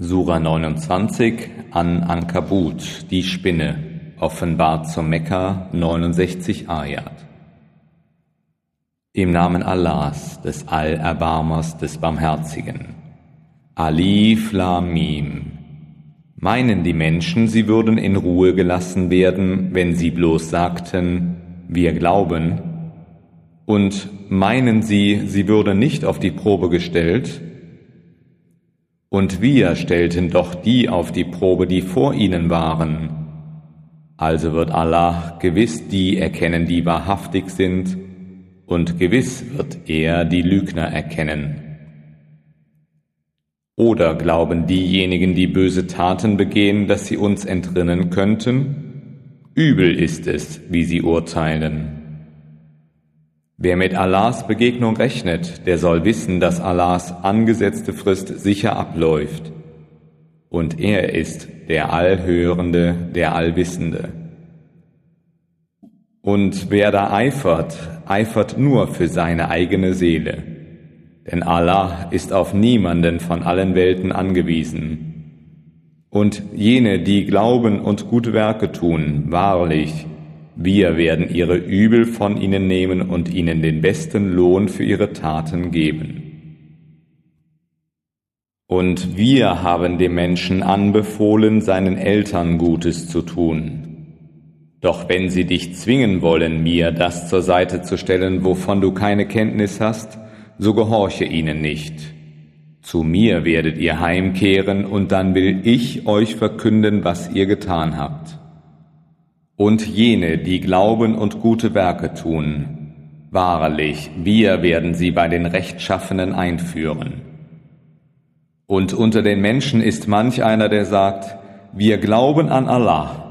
Sura 29 an Ankabut, die Spinne, offenbart zum Mekka 69 Ayat. Im Namen Allahs, des Allerbarmers, des Barmherzigen. Alif Lam Mim. Meinen die Menschen, sie würden in Ruhe gelassen werden, wenn sie bloß sagten, wir glauben? Und meinen sie, sie würden nicht auf die Probe gestellt? Und wir stellten doch die auf die Probe, die vor ihnen waren. Also wird Allah gewiss die erkennen, die wahrhaftig sind, und gewiss wird er die Lügner erkennen. Oder glauben diejenigen, die böse Taten begehen, dass sie uns entrinnen könnten? Übel ist es, wie sie urteilen. Wer mit Allahs Begegnung rechnet, der soll wissen, dass Allahs angesetzte Frist sicher abläuft. Und er ist der Allhörende, der Allwissende. Und wer da eifert, eifert nur für seine eigene Seele. Denn Allah ist auf niemanden von allen Welten angewiesen. Und jene, die glauben und gute Werke tun, wahrlich, wir werden ihre Übel von ihnen nehmen und ihnen den besten Lohn für ihre Taten geben. Und wir haben dem Menschen anbefohlen, seinen Eltern Gutes zu tun. Doch wenn sie dich zwingen wollen, mir das zur Seite zu stellen, wovon du keine Kenntnis hast, so gehorche ihnen nicht. Zu mir werdet ihr heimkehren, und dann will ich euch verkünden, was ihr getan habt und jene, die glauben und gute Werke tun. Wahrlich, wir werden sie bei den Rechtschaffenen einführen. Und unter den Menschen ist manch einer, der sagt, wir glauben an Allah.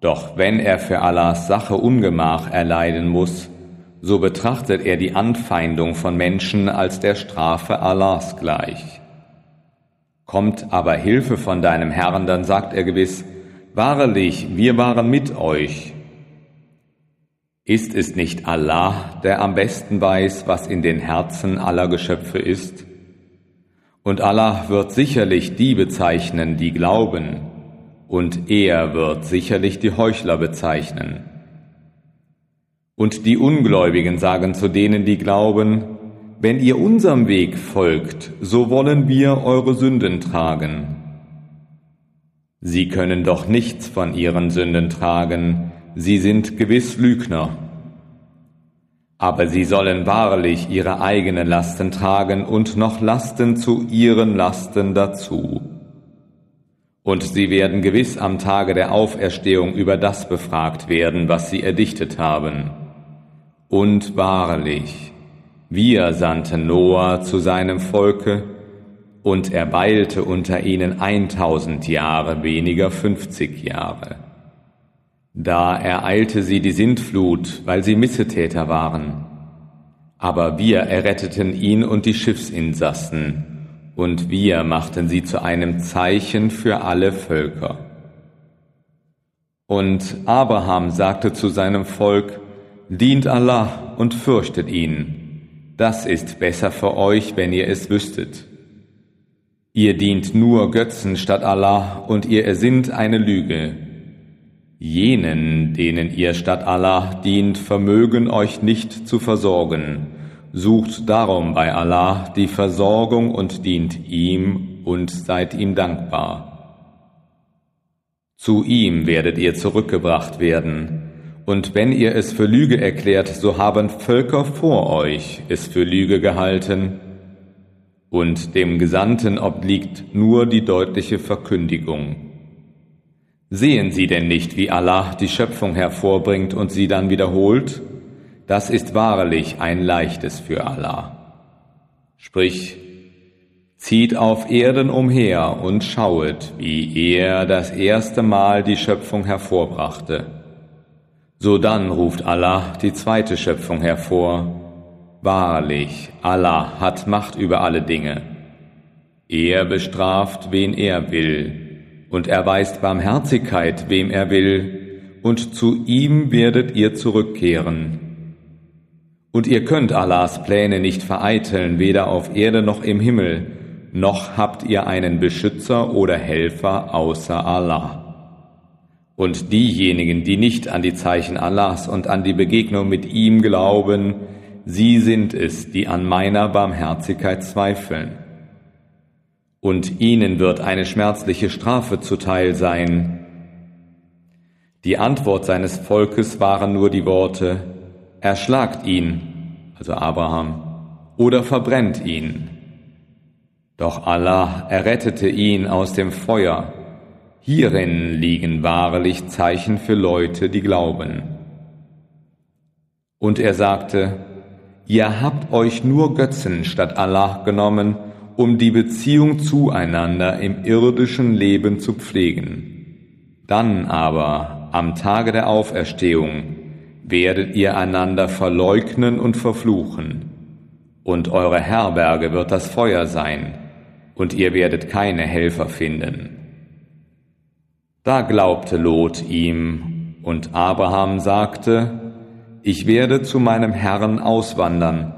Doch wenn er für Allahs Sache Ungemach erleiden muss, so betrachtet er die Anfeindung von Menschen als der Strafe Allahs gleich. Kommt aber Hilfe von deinem Herrn, dann sagt er gewiss, Wahrlich, wir waren mit euch. Ist es nicht Allah, der am besten weiß, was in den Herzen aller Geschöpfe ist? Und Allah wird sicherlich die bezeichnen, die glauben, und er wird sicherlich die Heuchler bezeichnen. Und die Ungläubigen sagen zu denen, die glauben, wenn ihr unserem Weg folgt, so wollen wir eure Sünden tragen. Sie können doch nichts von ihren Sünden tragen, sie sind gewiss Lügner. Aber sie sollen wahrlich ihre eigenen Lasten tragen und noch Lasten zu ihren Lasten dazu. Und sie werden gewiss am Tage der Auferstehung über das befragt werden, was sie erdichtet haben. Und wahrlich, wir sandten Noah zu seinem Volke, und er weilte unter ihnen eintausend Jahre weniger fünfzig Jahre. Da ereilte sie die Sintflut, weil sie Missetäter waren. Aber wir erretteten ihn und die Schiffsinsassen, und wir machten sie zu einem Zeichen für alle Völker. Und Abraham sagte zu seinem Volk, Dient Allah und fürchtet ihn. Das ist besser für euch, wenn ihr es wüsstet. Ihr dient nur Götzen statt Allah und ihr ersinnt eine Lüge. Jenen, denen ihr statt Allah dient, vermögen euch nicht zu versorgen. Sucht darum bei Allah die Versorgung und dient ihm und seid ihm dankbar. Zu ihm werdet ihr zurückgebracht werden. Und wenn ihr es für Lüge erklärt, so haben Völker vor euch es für Lüge gehalten und dem Gesandten obliegt nur die deutliche Verkündigung. Sehen Sie denn nicht, wie Allah die Schöpfung hervorbringt und sie dann wiederholt? Das ist wahrlich ein leichtes für Allah. Sprich, zieht auf Erden umher und schauet, wie er das erste Mal die Schöpfung hervorbrachte. So dann ruft Allah die zweite Schöpfung hervor, Wahrlich, Allah hat Macht über alle Dinge. Er bestraft, wen er will, und erweist Barmherzigkeit, wem er will, und zu ihm werdet ihr zurückkehren. Und ihr könnt Allahs Pläne nicht vereiteln, weder auf Erde noch im Himmel, noch habt ihr einen Beschützer oder Helfer außer Allah. Und diejenigen, die nicht an die Zeichen Allahs und an die Begegnung mit ihm glauben, sie sind es, die an meiner Barmherzigkeit zweifeln. Und ihnen wird eine schmerzliche Strafe zuteil sein. Die Antwort seines Volkes waren nur die Worte, erschlagt ihn, also Abraham, oder verbrennt ihn. Doch Allah errettete ihn aus dem Feuer. Hierin liegen wahrlich Zeichen für Leute, die glauben. Und er sagte, Ihr habt euch nur Götzen statt Allah genommen, um die Beziehung zueinander im irdischen Leben zu pflegen. Dann aber, am Tage der Auferstehung, werdet ihr einander verleugnen und verfluchen. Und eure Herberge wird das Feuer sein, und ihr werdet keine Helfer finden. Da glaubte Lot ihm, und Abraham sagte, ich werde zu meinem Herrn auswandern,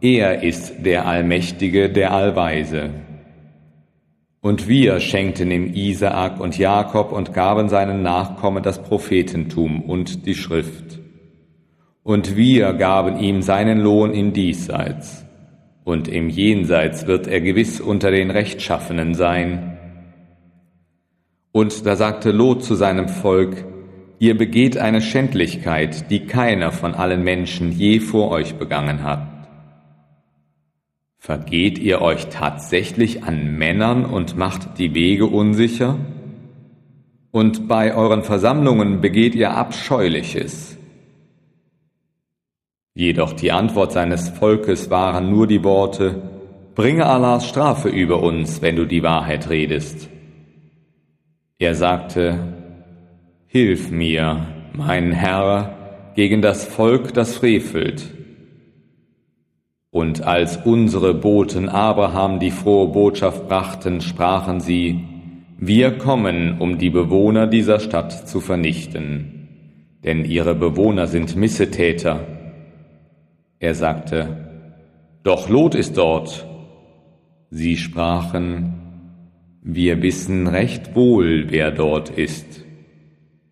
er ist der Allmächtige, der Allweise. Und wir schenkten ihm Isaak und Jakob und gaben seinen Nachkommen das Prophetentum und die Schrift. Und wir gaben ihm seinen Lohn in Diesseits. Und im Jenseits wird er gewiss unter den Rechtschaffenen sein. Und da sagte Lot zu seinem Volk, Ihr begeht eine Schändlichkeit, die keiner von allen Menschen je vor euch begangen hat. Vergeht ihr euch tatsächlich an Männern und macht die Wege unsicher? Und bei euren Versammlungen begeht ihr Abscheuliches. Jedoch die Antwort seines Volkes waren nur die Worte, Bringe Allahs Strafe über uns, wenn du die Wahrheit redest. Er sagte, Hilf mir, mein Herr, gegen das Volk, das frevelt. Und als unsere Boten Abraham die frohe Botschaft brachten, sprachen sie, wir kommen, um die Bewohner dieser Stadt zu vernichten, denn ihre Bewohner sind Missetäter. Er sagte, doch Lot ist dort. Sie sprachen, wir wissen recht wohl, wer dort ist.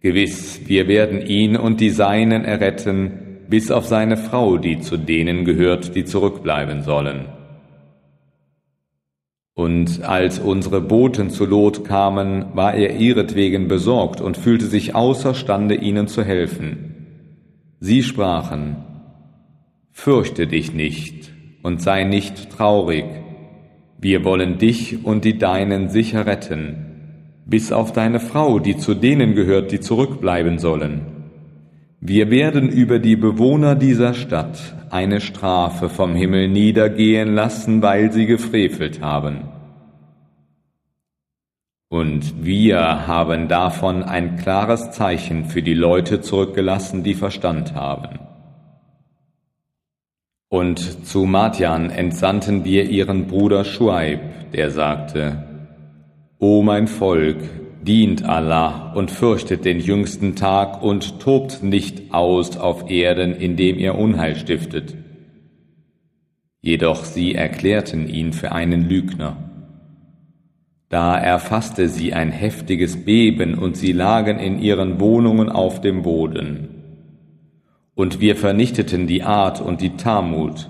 Gewiss, wir werden ihn und die Seinen erretten, bis auf seine Frau, die zu denen gehört, die zurückbleiben sollen. Und als unsere Boten zu Lot kamen, war er ihretwegen besorgt und fühlte sich außerstande, ihnen zu helfen. Sie sprachen, Fürchte dich nicht und sei nicht traurig, wir wollen dich und die Deinen sicher retten bis auf deine Frau, die zu denen gehört, die zurückbleiben sollen. Wir werden über die Bewohner dieser Stadt eine Strafe vom Himmel niedergehen lassen, weil sie gefrevelt haben. Und wir haben davon ein klares Zeichen für die Leute zurückgelassen, die Verstand haben. Und zu Madian entsandten wir ihren Bruder Schuaib, der sagte, O mein Volk, dient Allah und fürchtet den jüngsten Tag und tobt nicht aus auf Erden, indem ihr Unheil stiftet. Jedoch sie erklärten ihn für einen Lügner. Da erfasste sie ein heftiges Beben und sie lagen in ihren Wohnungen auf dem Boden. Und wir vernichteten die Art und die Tamut,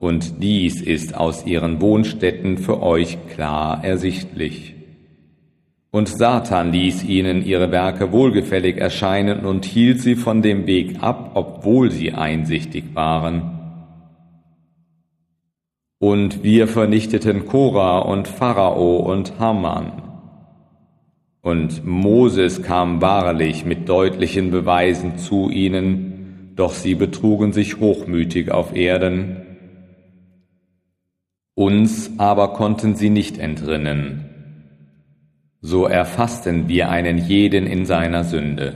und dies ist aus ihren Wohnstätten für euch klar ersichtlich. Und Satan ließ ihnen ihre Werke wohlgefällig erscheinen und hielt sie von dem Weg ab, obwohl sie einsichtig waren. Und wir vernichteten Korah und Pharao und Haman. Und Moses kam wahrlich mit deutlichen Beweisen zu ihnen, doch sie betrugen sich hochmütig auf Erden. Uns aber konnten sie nicht entrinnen so erfassten wir einen jeden in seiner Sünde.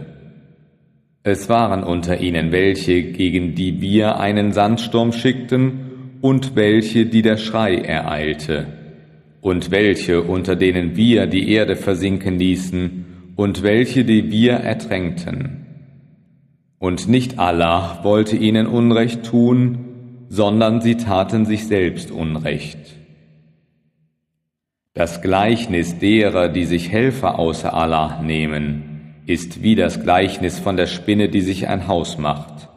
Es waren unter ihnen welche, gegen die wir einen Sandsturm schickten, und welche, die der Schrei ereilte, und welche, unter denen wir die Erde versinken ließen, und welche, die wir ertränkten. Und nicht Allah wollte ihnen Unrecht tun, sondern sie taten sich selbst Unrecht. Das Gleichnis derer, die sich Helfer außer Allah nehmen, ist wie das Gleichnis von der Spinne, die sich ein Haus macht.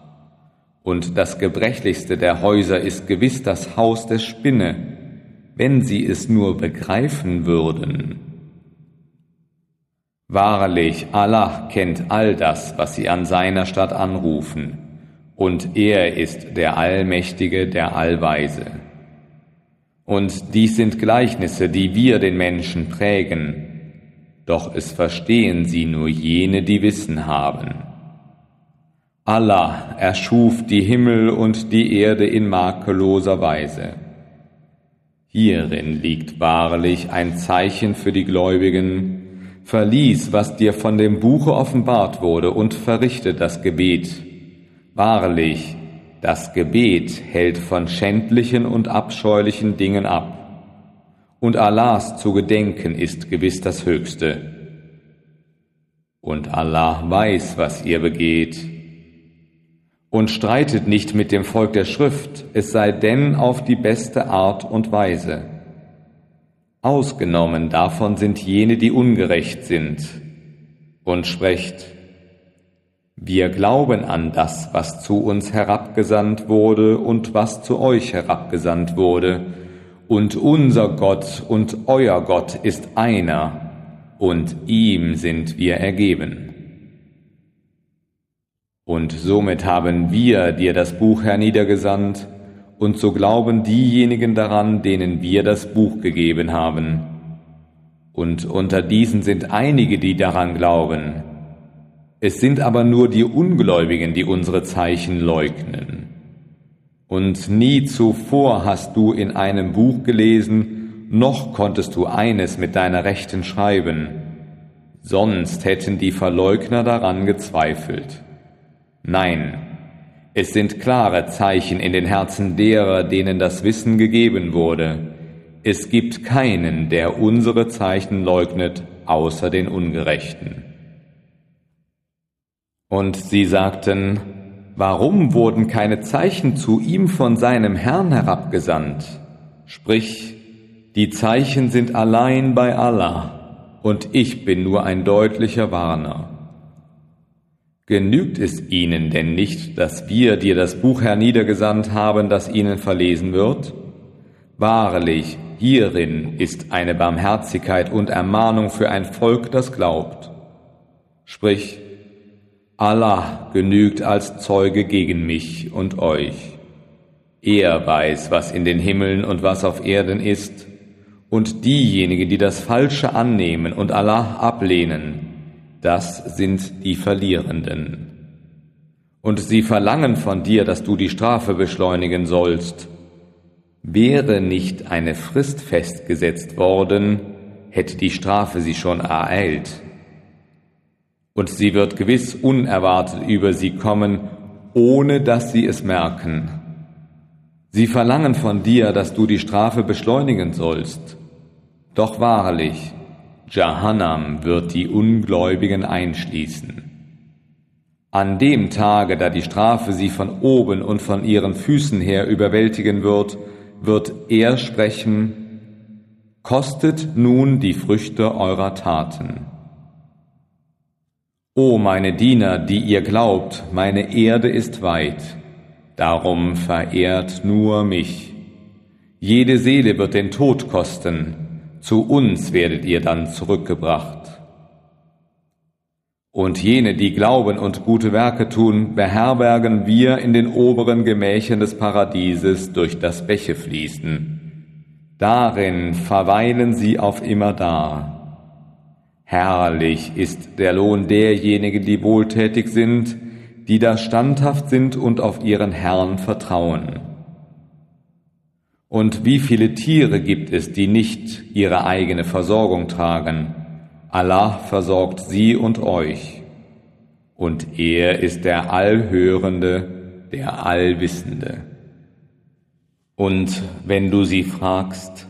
Und das gebrechlichste der Häuser ist gewiss das Haus der Spinne, wenn sie es nur begreifen würden. Wahrlich, Allah kennt all das, was sie an seiner Stadt anrufen, und er ist der Allmächtige, der Allweise. Und dies sind Gleichnisse, die wir den Menschen prägen, doch es verstehen sie nur jene, die Wissen haben. Allah erschuf die Himmel und die Erde in makelloser Weise. Hierin liegt wahrlich ein Zeichen für die Gläubigen, verlies, was dir von dem Buche offenbart wurde, und verrichte das Gebet. Wahrlich, das Gebet hält von schändlichen und abscheulichen Dingen ab. Und Allahs zu gedenken ist gewiss das Höchste. Und Allah weiß, was ihr begeht. Und streitet nicht mit dem Volk der Schrift, es sei denn auf die beste Art und Weise Ausgenommen davon sind jene, die ungerecht sind, und sprecht, wir glauben an das, was zu uns herabgesandt wurde und was zu euch herabgesandt wurde, und unser Gott und euer Gott ist einer, und ihm sind wir ergeben. Und somit haben wir dir das Buch herniedergesandt, und so glauben diejenigen daran, denen wir das Buch gegeben haben. Und unter diesen sind einige, die daran glauben. Es sind aber nur die Ungläubigen, die unsere Zeichen leugnen. Und nie zuvor hast du in einem Buch gelesen, noch konntest du eines mit deiner Rechten schreiben, sonst hätten die Verleugner daran gezweifelt. Nein, es sind klare Zeichen in den Herzen derer, denen das Wissen gegeben wurde. Es gibt keinen, der unsere Zeichen leugnet, außer den Ungerechten. Und sie sagten, warum wurden keine Zeichen zu ihm von seinem Herrn herabgesandt? Sprich, die Zeichen sind allein bei Allah, und ich bin nur ein deutlicher Warner. Genügt es ihnen denn nicht, dass wir dir das Buch herniedergesandt haben, das ihnen verlesen wird? Wahrlich, hierin ist eine Barmherzigkeit und Ermahnung für ein Volk, das glaubt. Sprich, Allah genügt als Zeuge gegen mich und euch. Er weiß, was in den Himmeln und was auf Erden ist, und diejenigen, die das Falsche annehmen und Allah ablehnen, das sind die Verlierenden. Und sie verlangen von dir, dass du die Strafe beschleunigen sollst. Wäre nicht eine Frist festgesetzt worden, hätte die Strafe sie schon ereilt. Und sie wird gewiss unerwartet über sie kommen, ohne dass sie es merken. Sie verlangen von dir, dass du die Strafe beschleunigen sollst. Doch wahrlich, Jahannam wird die Ungläubigen einschließen. An dem Tage, da die Strafe sie von oben und von ihren Füßen her überwältigen wird, wird er sprechen, Kostet nun die Früchte eurer Taten. O meine Diener, die ihr glaubt, meine Erde ist weit, darum verehrt nur mich. Jede Seele wird den Tod kosten, zu uns werdet ihr dann zurückgebracht. Und jene, die glauben und gute Werke tun, beherbergen wir in den oberen Gemächern des Paradieses durch das Bäche fließen. Darin verweilen sie auf immer da. Herrlich ist der Lohn derjenigen, die wohltätig sind, die da standhaft sind und auf ihren Herrn vertrauen. Und wie viele Tiere gibt es, die nicht ihre eigene Versorgung tragen? Allah versorgt sie und euch. Und er ist der Allhörende, der Allwissende. Und wenn du sie fragst,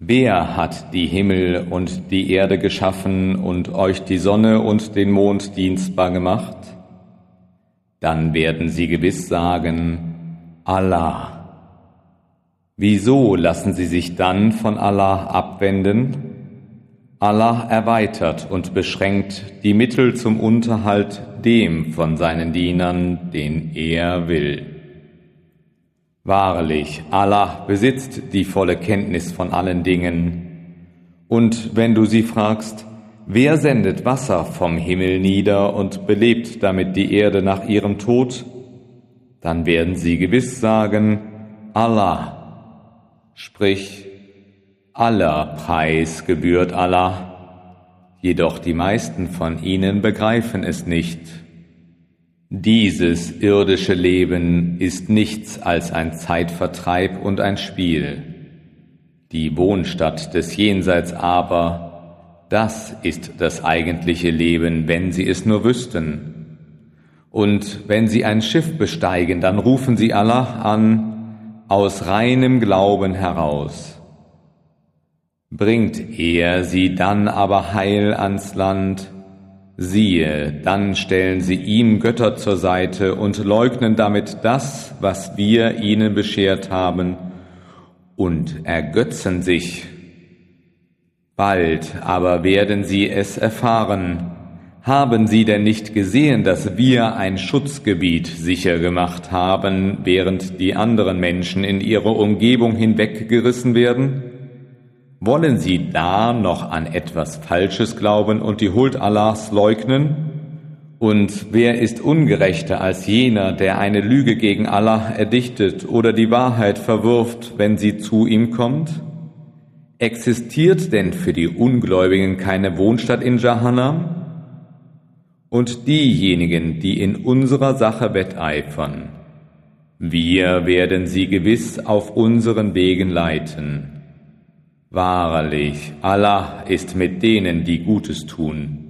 wer hat die Himmel und die Erde geschaffen und euch die Sonne und den Mond dienstbar gemacht? Dann werden sie gewiss sagen, Allah. Wieso lassen sie sich dann von Allah abwenden? Allah erweitert und beschränkt die Mittel zum Unterhalt dem von seinen Dienern, den er will. Wahrlich, Allah besitzt die volle Kenntnis von allen Dingen. Und wenn du sie fragst, wer sendet Wasser vom Himmel nieder und belebt damit die Erde nach ihrem Tod, dann werden sie gewiss sagen, Allah Sprich, aller Preis gebührt Allah, jedoch die meisten von ihnen begreifen es nicht. Dieses irdische Leben ist nichts als ein Zeitvertreib und ein Spiel. Die Wohnstatt des Jenseits aber, das ist das eigentliche Leben, wenn sie es nur wüssten. Und wenn sie ein Schiff besteigen, dann rufen sie Allah an, aus reinem Glauben heraus. Bringt er sie dann aber heil ans Land, siehe, dann stellen sie ihm Götter zur Seite und leugnen damit das, was wir ihnen beschert haben, und ergötzen sich. Bald aber werden sie es erfahren, haben Sie denn nicht gesehen, dass wir ein Schutzgebiet sicher gemacht haben, während die anderen Menschen in ihre Umgebung hinweggerissen werden? Wollen Sie da noch an etwas Falsches glauben und die Huld Allahs leugnen? Und wer ist ungerechter als jener, der eine Lüge gegen Allah erdichtet oder die Wahrheit verwirft, wenn sie zu ihm kommt? Existiert denn für die Ungläubigen keine Wohnstatt in Jahannam? und diejenigen, die in unserer Sache wetteifern. Wir werden sie gewiss auf unseren Wegen leiten. Wahrlich, Allah ist mit denen, die Gutes tun.